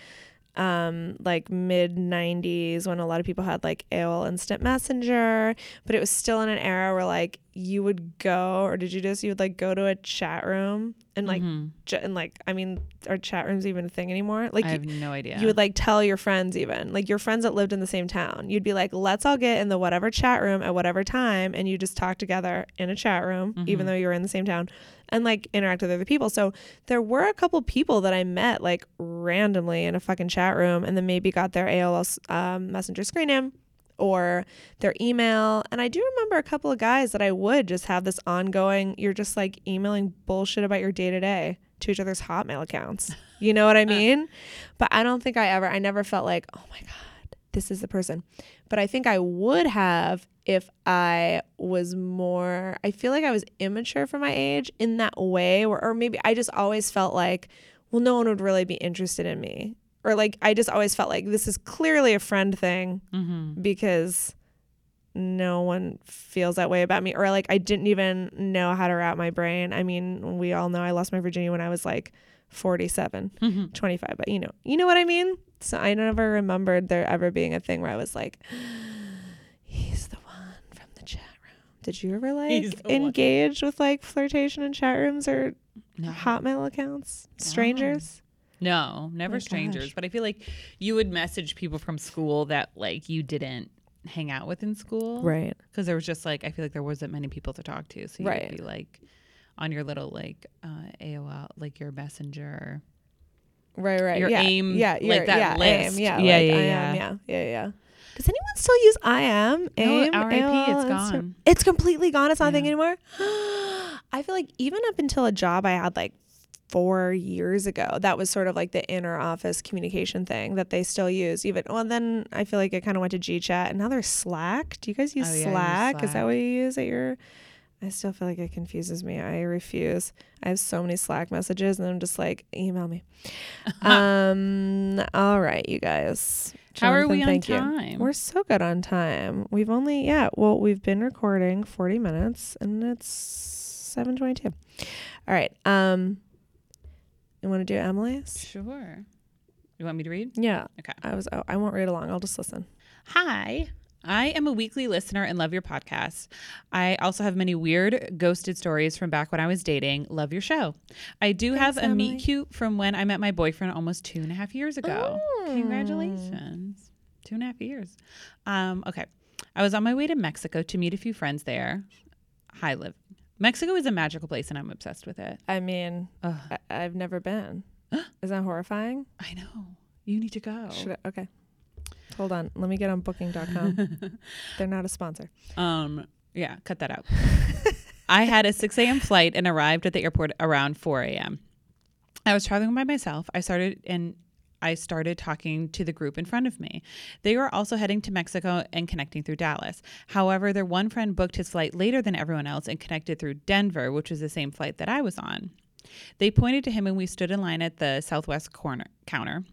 Um, like mid 90s when a lot of people had like AOL Instant Messenger, but it was still in an era where like you would go, or did you just, you would like go to a chat room and like, Mhm. j- and like, I mean, are chat rooms even a thing anymore? Like, I you, no idea. you would like tell your friends even like your friends that lived in the same town you'd be like let's all get in the whatever chat room at whatever time and you just talk together in a chat room even Mhm. though you were in the same town and like interact with other people. So there were a couple people that i met like randomly in a fucking chat room and then maybe got their aol um, messenger screen name or their email. And i do remember a couple of guys that i would just have this ongoing you're just like emailing bullshit about your day-to-day to each other's hotmail accounts. You know what i mean? But I don't think I ever, I never felt like, oh my God, this is the person. But I think I would have if I was more, I feel like I was immature for my age in that way, or, or maybe I just always felt like, well, no one would really be interested in me. Or like, I just always felt like this is clearly a friend thing Mhm. because no one feels that way about me. Or like, I didn't even know how to wrap my brain. I mean, we all know I lost my virginity when I was like 47. Mhm. 25 but you know you know what i mean so i never remembered there ever being a thing where i was like he's the one from the chat room did you ever like the one. engage with like flirtation in chat rooms or No. hotmail accounts strangers No, never my strangers. gosh. But I feel like you would message people from school that like you didn't hang out with in school, right Because there was just like I feel like there wasn't many people to talk to, so you'd Right. be like on your little like uh, AOL, like your messenger. right right Your yeah AIM, yeah like that yeah, list. AIM, yeah Yeah, like yeah, I yeah. am, yeah yeah yeah does anyone still use IM? No, AIM, RIP, it's AOL, Insta- gone. It's completely gone. It's not a thing anymore. I feel like even up until a job I had like four years ago, that was sort of like the inner office communication thing that they still use. Even well, then I feel like it kind of went to GChat, and now there's Slack. Do you guys use Oh, yeah, I use Slack? Is that what you use at your? I still feel like it confuses me. I refuse. I have so many Slack messages, and I'm just like, email me. um. All right, you guys. How are we Jonathan, on you. time? We're so good on time. We've only yeah, well, we've been recording 40 minutes and it's 7:22. All right. Um you want to do Emily's? Sure. You want me to read? Yeah. Okay. I was oh, I won't read along. I'll just listen. Hi. I am a weekly listener and love your podcast. I also have many weird ghosted stories from back when I was dating. Love your show. I do have a Emily. meet cute from when I met my boyfriend almost two and a half years ago. Oh. Congratulations. Two and a half years. Um, okay. I was on my way to Mexico to meet a few friends there. Hi, Liv. Mexico is a magical place and I'm obsessed with it. I mean, Ugh, I, I've never been. Is that horrifying? I know. You need to go. Should I, okay. Hold on. Let me get on booking.com. They're not a sponsor. Um, yeah, cut that out. I had a 6 a.m. flight and arrived at the airport around 4 a.m. I was traveling by myself. I started and I started talking to the group in front of me. They were also heading to Mexico and connecting through Dallas. However, their one friend booked his flight later than everyone else and connected through Denver, which was the same flight that I was on. They pointed to him and we stood in line at the southwest corner counter.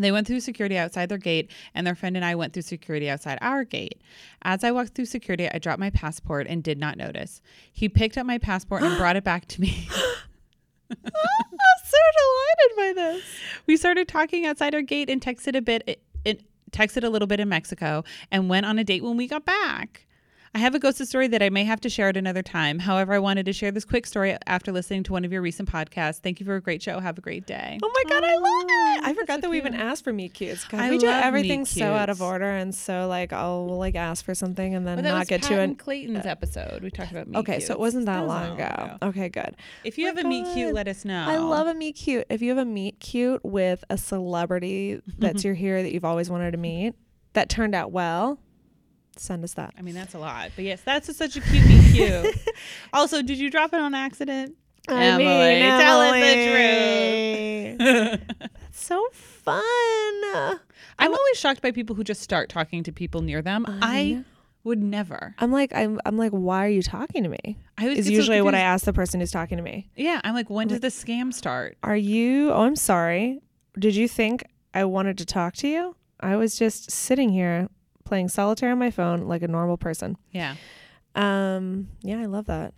They went through security outside their gate, and their friend and I went through security outside our gate. As I walked through security, I dropped my passport and did not notice. He picked up my passport and brought it back to me. I'm so delighted by this. we started talking outside our gate and texted a bit. Eh, it, it texted a little bit in Mexico and went on a date when we got back. I have a ghosted story that I may have to share at another time. However, I wanted to share this quick story after listening to one of your recent podcasts. Thank you for a great show. Have a great day. Oh my god, I love it! I forgot so that we even asked for meet cutes. God, I we do love everything so out of order and so like I'll we'll, like ask for something and then But that not was get Pat to and it. Clayton's uh, episode. We talked about meet Okay, so it wasn't that, was long ago. Okay, good. If you My have a meet cute, let us know. I love a meet cute. If you have a meet cute with a celebrity that's your hero that you've always wanted to meet that turned out well, send us that. I mean, that's a lot, but yes, that's a, such a cute cute. also, did you drop it on accident? I Emily, tell us the truth. That's so fun. I'm always shocked by people who just start talking to people near them. I, know. would never. I'm like I'm I'm like why are you talking to me? I always Is get so usually what I ask the person who's talking to me. Yeah, I'm like, when does the scam start? Are you Oh, I'm sorry. Did you think I wanted to talk to you? I was just sitting here playing solitaire on my phone like a normal person. Yeah. Um, yeah, I love that.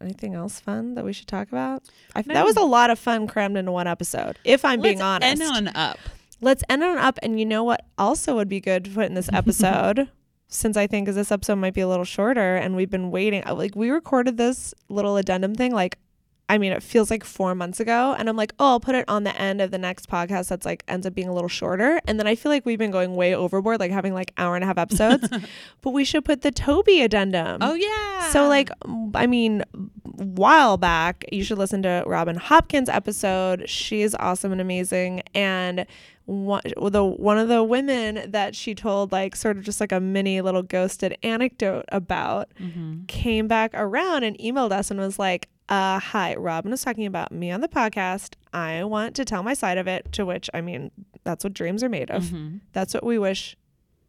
Anything else fun that we should talk about? I. That was a lot of fun crammed into one episode. If I'm being Let's honest, End on up. let's end on up. And you know what also would be good to put in this episode? since I think this episode might be a little shorter and we've been waiting. Like we recorded this little addendum thing like I mean, it feels like four months ago. And I'm like, oh, I'll put it on the end of the next podcast that's like ends up being a little shorter. And then I feel like we've been going way overboard, like having like hour and a half episodes. but we should put the Toby addendum. Oh, yeah. So, like, I mean, while back, you should listen to Robin Hopkins' episode. She is awesome and amazing. And one, the one of the women that she told like sort of just like a mini little ghosted anecdote about Mm-hmm. came back around and emailed us and was like uh hi robin was talking about me on the podcast i want to tell my side of it to which i mean that's what dreams are made of Mhm. that's what we wish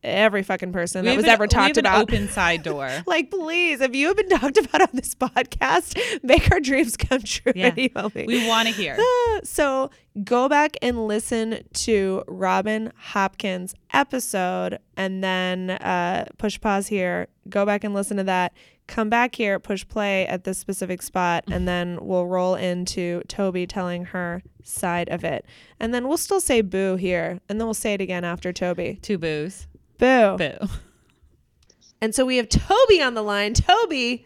every fucking person We that was an- ever we talked about open side door. like please if you have been talked about on this podcast make our dreams come true Yeah. We want to hear. so go back and listen to Robin Hopkins episode and then uh, push pause here. Go back and listen to that. Come back here, push play at this specific spot, and then we'll roll into Toby telling her side of it. And then we'll still say boo here, and then we'll say it again after Toby. Two boos. Boo. Boo. And so we have Toby on the line. Toby,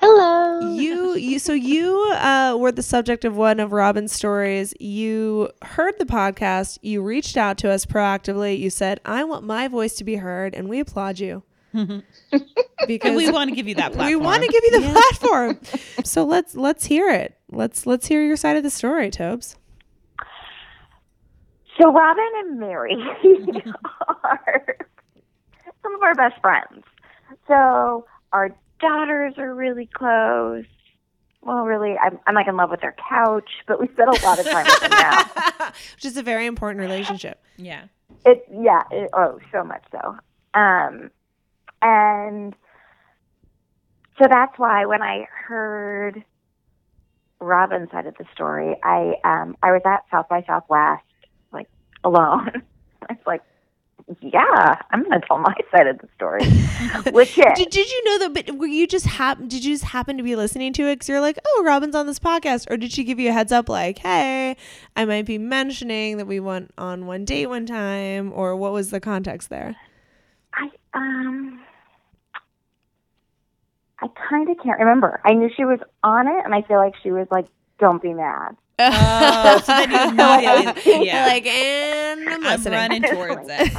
Hello. you you so you uh, were the subject of one of Robin's stories. You heard the podcast. You reached out to us proactively. You said, "I want my voice to be heard," and we applaud you because And we want to give you that platform. we want to give you the platform. so let's let's hear it. Let's let's hear your side of the story, Tobes. So Robin and Mary are some of our best friends. So our daughters are really close. Well, really, I'm, I'm like in love with their couch, but we spend a lot of time with them now. Which is a very important relationship. Yeah. It, yeah, it, oh, so much so. Um, and so that's why when I heard Robin's side of the story, I um, I was at South by Southwest, like alone. I was like, yeah, I'm going to tell my side of the story, which is Did, did you know that? But were you just hap- Did you just happen to be listening to it? Because you're like, oh, Robin's on this podcast, or did she give you a heads up, like, hey, I might be mentioning that we went on one date one time, or what was the context there? I um I kind of can't remember. I knew she was on it, and I feel like she was like, "Don't be mad." Oh, so then you immediately, yeah. like, and I'm I'm running towards it.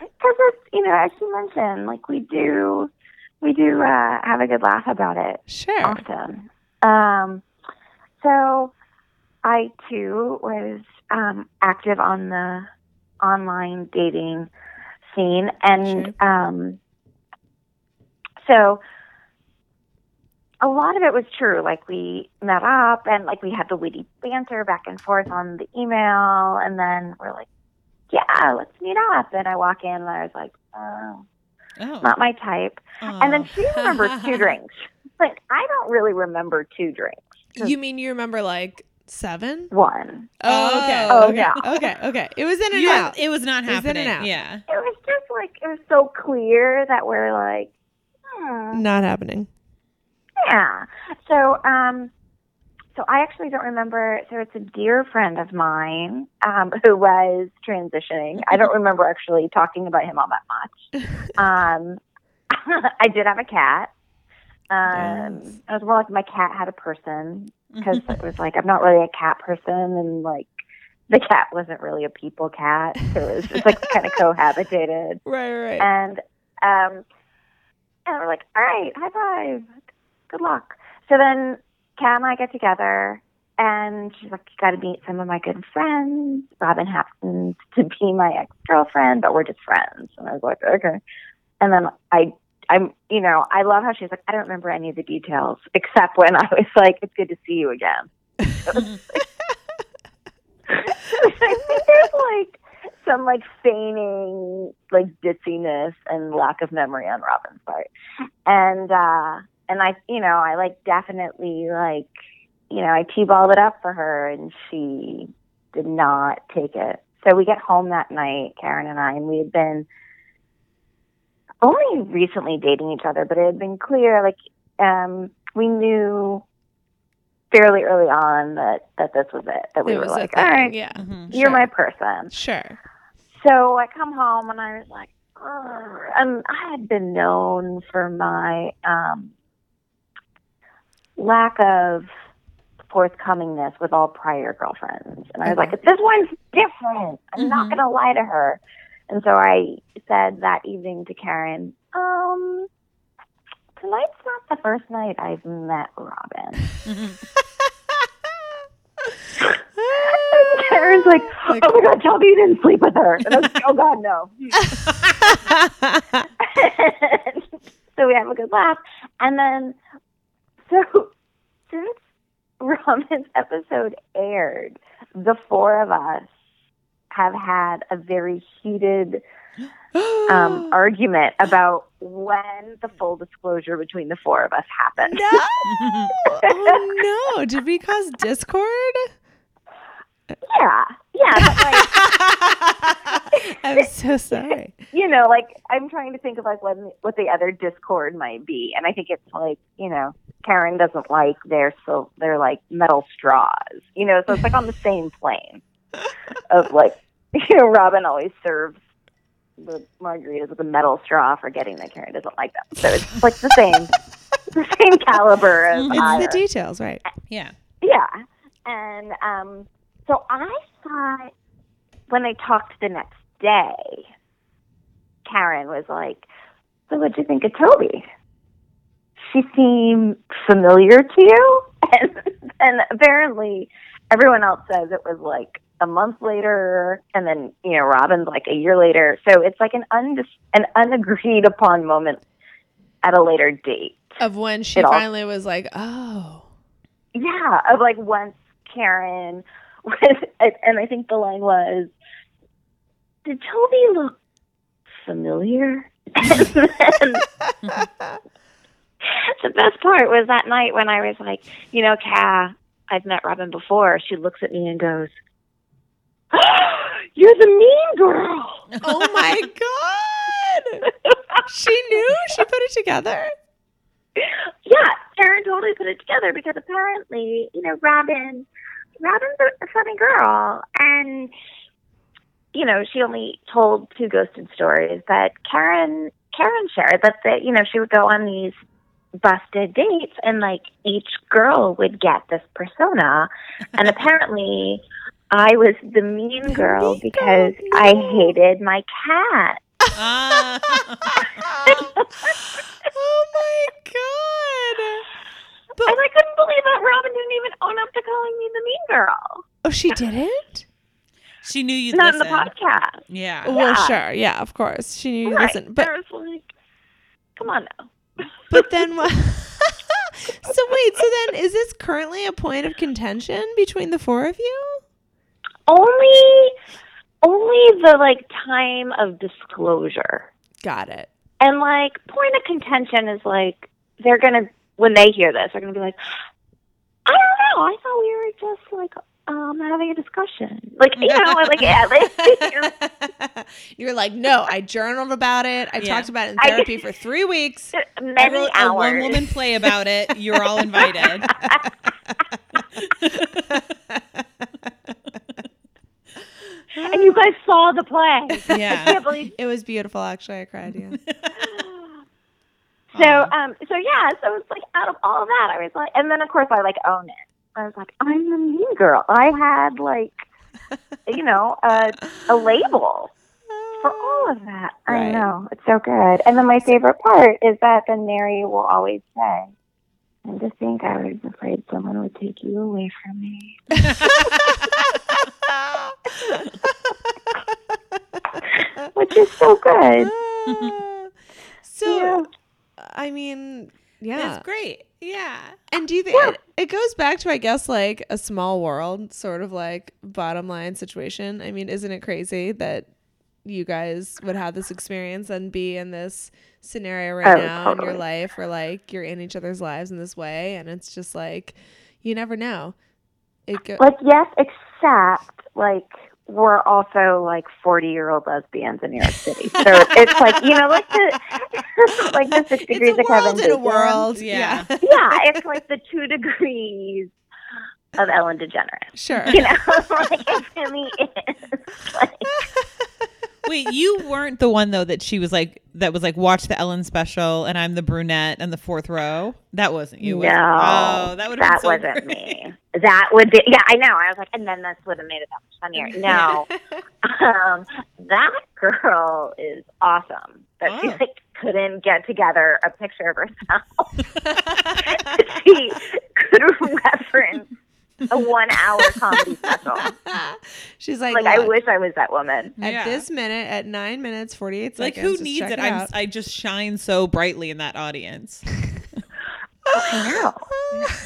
Because it's you know, as you mentioned, like we do, we do uh, have a good laugh about it Sure. often. Um, so I too was um, active on the online dating scene, and um, so a lot of it was true. Like we met up, and like we had the witty banter back and forth on the email, and then we're like, "Yeah, let's meet up." And I walk in, and I was like, "Oh, Oh. not my type." And then she remembers two drinks, Like I don't really remember two drinks. You mean you remember like seven? One. Oh, okay. Oh, okay. yeah. Okay. Okay. It was in and You- out. It was not It was in and happening. out. Yeah. It was just like it was so clear that we're like, hmm, Not happening. Yeah. So, um, so I actually don't remember. So it's a dear friend of mine um, who was transitioning. I don't remember actually talking about him all that much. Um, I did have a cat. Um, Yes. It was more like my cat had a person because it was like I'm not really a cat person, and like the cat wasn't really a people cat, so it was just like kind of cohabitated. Right. Right. And um, and we're like, all right, high five, good luck. So then Kat and I get together, and she's like, you got to meet some of my good friends. Robin happens to be my ex girlfriend, but we're just friends. And I was like, okay. And then I. I'm, you know, I love how she's like, I don't remember any of the details except when I was like, it's good to see you again. I think there's like some like feigning like ditziness and lack of memory on Robin's part. And uh and I you know, I like definitely like you know, I T-balled it up for her and she did not take it. So we get home that night, Karen and I, and we had been only recently dating each other, but it had been clear like um we knew fairly early on that that this was it. That we It were like, all right, Yeah. Mhm. you're sure. my person. Sure. So I come home and I was like, and I had been known for my um, lack of forthcomingness with all prior girlfriends. And I was like, this one's different. I'm not Mhm. going to lie to her. And so I said that evening to Karen, um, tonight's not the first night I've met Robin. And Karen's like, Like- oh my God, tell me you didn't sleep with her. And I was like, oh God, no. so we have a good laugh. And then, so since Robin's episode aired, the four of us have had a very heated um, argument about when the full disclosure between the four of us happened. no. Oh no! Did we cause discord? Yeah, yeah, like I'm so sorry. you know, like I'm trying to think of like what what the other discord might be, and I think it's like you know, Karen doesn't like their so they're like metal straws, you know, so it's like on the same plane of like you know, Robin always serves the margaritas with a metal straw, forgetting that Karen doesn't like them. So it's like the same, the same caliber of It's ire. the details, right? yeah. Yeah. And um, so I thought when I talked the next day, Karen was like, So what'd you think of Toby? She seemed familiar to you? And, and apparently everyone else says it was like a month later and then, you know, Robin's like a year later. So it's like an undis- an unagreed upon moment at a later date. Of when she It all- finally was like, "Oh, Yeah, of like once Karen was, and I think the line was, "Did Toby look familiar?" and then the best part was that night when I was like, "You know, Ka, I've met Robin before." She looks at me and goes, "You're the mean girl." oh my god!" She knew. She put it together. yeah, Karen totally put it together because apparently, you know, Robin, Robin's a, funny girl, and you know, she only told two ghosted stories that Karen Karen shared that the, you know she would go on these busted dates and like each girl would get this persona and apparently I was the mean girl mean because girl, I hated my cat. Ah. oh my god! But And I couldn't believe that Robin didn't even own up to calling me the mean girl. oh, she didn't. she knew you'd Not listen. in the podcast. Yeah. Well, Yeah. sure, yeah, of course, she knew. you Right. Listen, but I was like, come on now. But then what? so wait, so then is this currently a point of contention between the four of you? Only, only the like time of disclosure, Got it. and like point of contention is like they're gonna when they hear this, they're gonna be like, I don't know. I thought we were just like um I'm having a discussion, like you know, like yeah, like, You're like, no, I journaled about it. I Yeah. talked about it in I- therapy for three weeks. I many wrote a one woman play about it. You're all invited. and you guys saw the play. I yeah. can't believe It was beautiful, actually. I cried. Yeah. So um so yeah, so it's like out of all of that I was like and then of course I like own it. I was like, I'm the mean girl. I had like you know, a a label for all of that. I know. It's so good. And then my favorite part is that the Mary will always say, and to think I was afraid someone would take you away from me. Which is so good. Ah. so, Yeah. I mean, yeah. It's great. Yeah. And do you think it, it goes back to, I guess, like a small world sort of like bottom line situation? I mean, isn't it crazy that you guys would have this experience and be in this scenario right Oh, now in your life where like you're in each other's lives in this way? And it's just like, you never know. It go- Like yes, except like we're also like forty year old lesbians in New York City. So it's like you know, like the like the six degrees it's a of Kevin world in a Bacon. world. Yeah. Yeah. Yeah, it's like the two degrees of Ellen DeGeneres. Sure. You know, like it really is. Like, Wait, you weren't the one though that she was like that was like watch the Ellen special and I'm the brunette and the fourth row. That wasn't you. was no, Oh, that would that so wasn't great. me. That would be yeah. I know. I was like, and then this would have made it that much funnier. No, um, that girl is awesome. That she Oh. like couldn't get together a picture of herself. she could reference a one-hour comedy special. She's like, Like I wish I was that woman. at Yeah. this minute, at nine minutes, 48 Like seconds. who needs it? it I'm. I just shine so brightly in that audience. Oh, I know.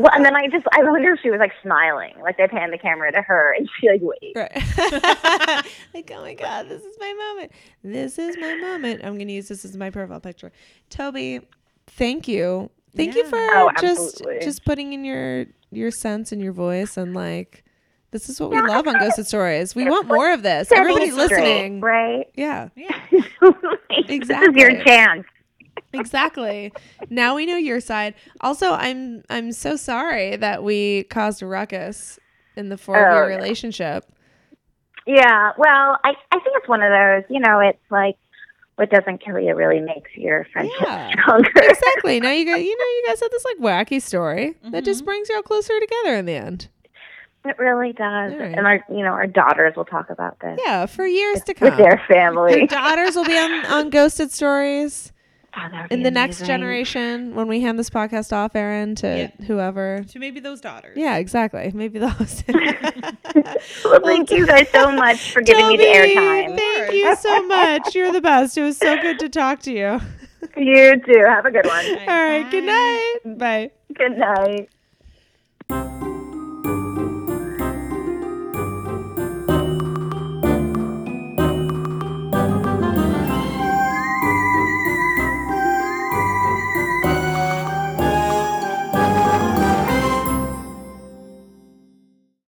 Well, and then I just I wonder if she was like smiling, like they pan the camera to her, and she like wait. Right. like, oh my God, this is my moment. This is my moment. I'm going to use this as my profile picture. Toby, thank you. Thank you for Oh, just absolutely. just putting in your your sense and your voice and like this is what we love on Ghosted Stories. We want more of this. Setting Everybody listening. right? Yeah, Yeah. This is Exactly. your chance. exactly. now we know your side. Also, I'm I'm so sorry that we caused a ruckus in the four of Oh, your relationship. Yeah. Well, I I think it's one of those. You know, it's like what doesn't kill you really makes your friendship Yeah. stronger. exactly. Now you got you know you guys had this like wacky story that Mm-hmm. just brings you all closer together in the end. It really does. All right. And our you know our daughters will talk about this Yeah, for years to come. with their Your family. daughters will be on, on Ghosted Stories Oh, in be the next generation when we hand this podcast off, Aaron, to Yeah. whoever. To maybe those daughters. Yeah, exactly. Maybe those. Well, thank you guys so much for giving me the airtime. Thank you so much. You're the best. It was so good to talk to you. You too. Have a good one. All right. Good night. Bye. Good night.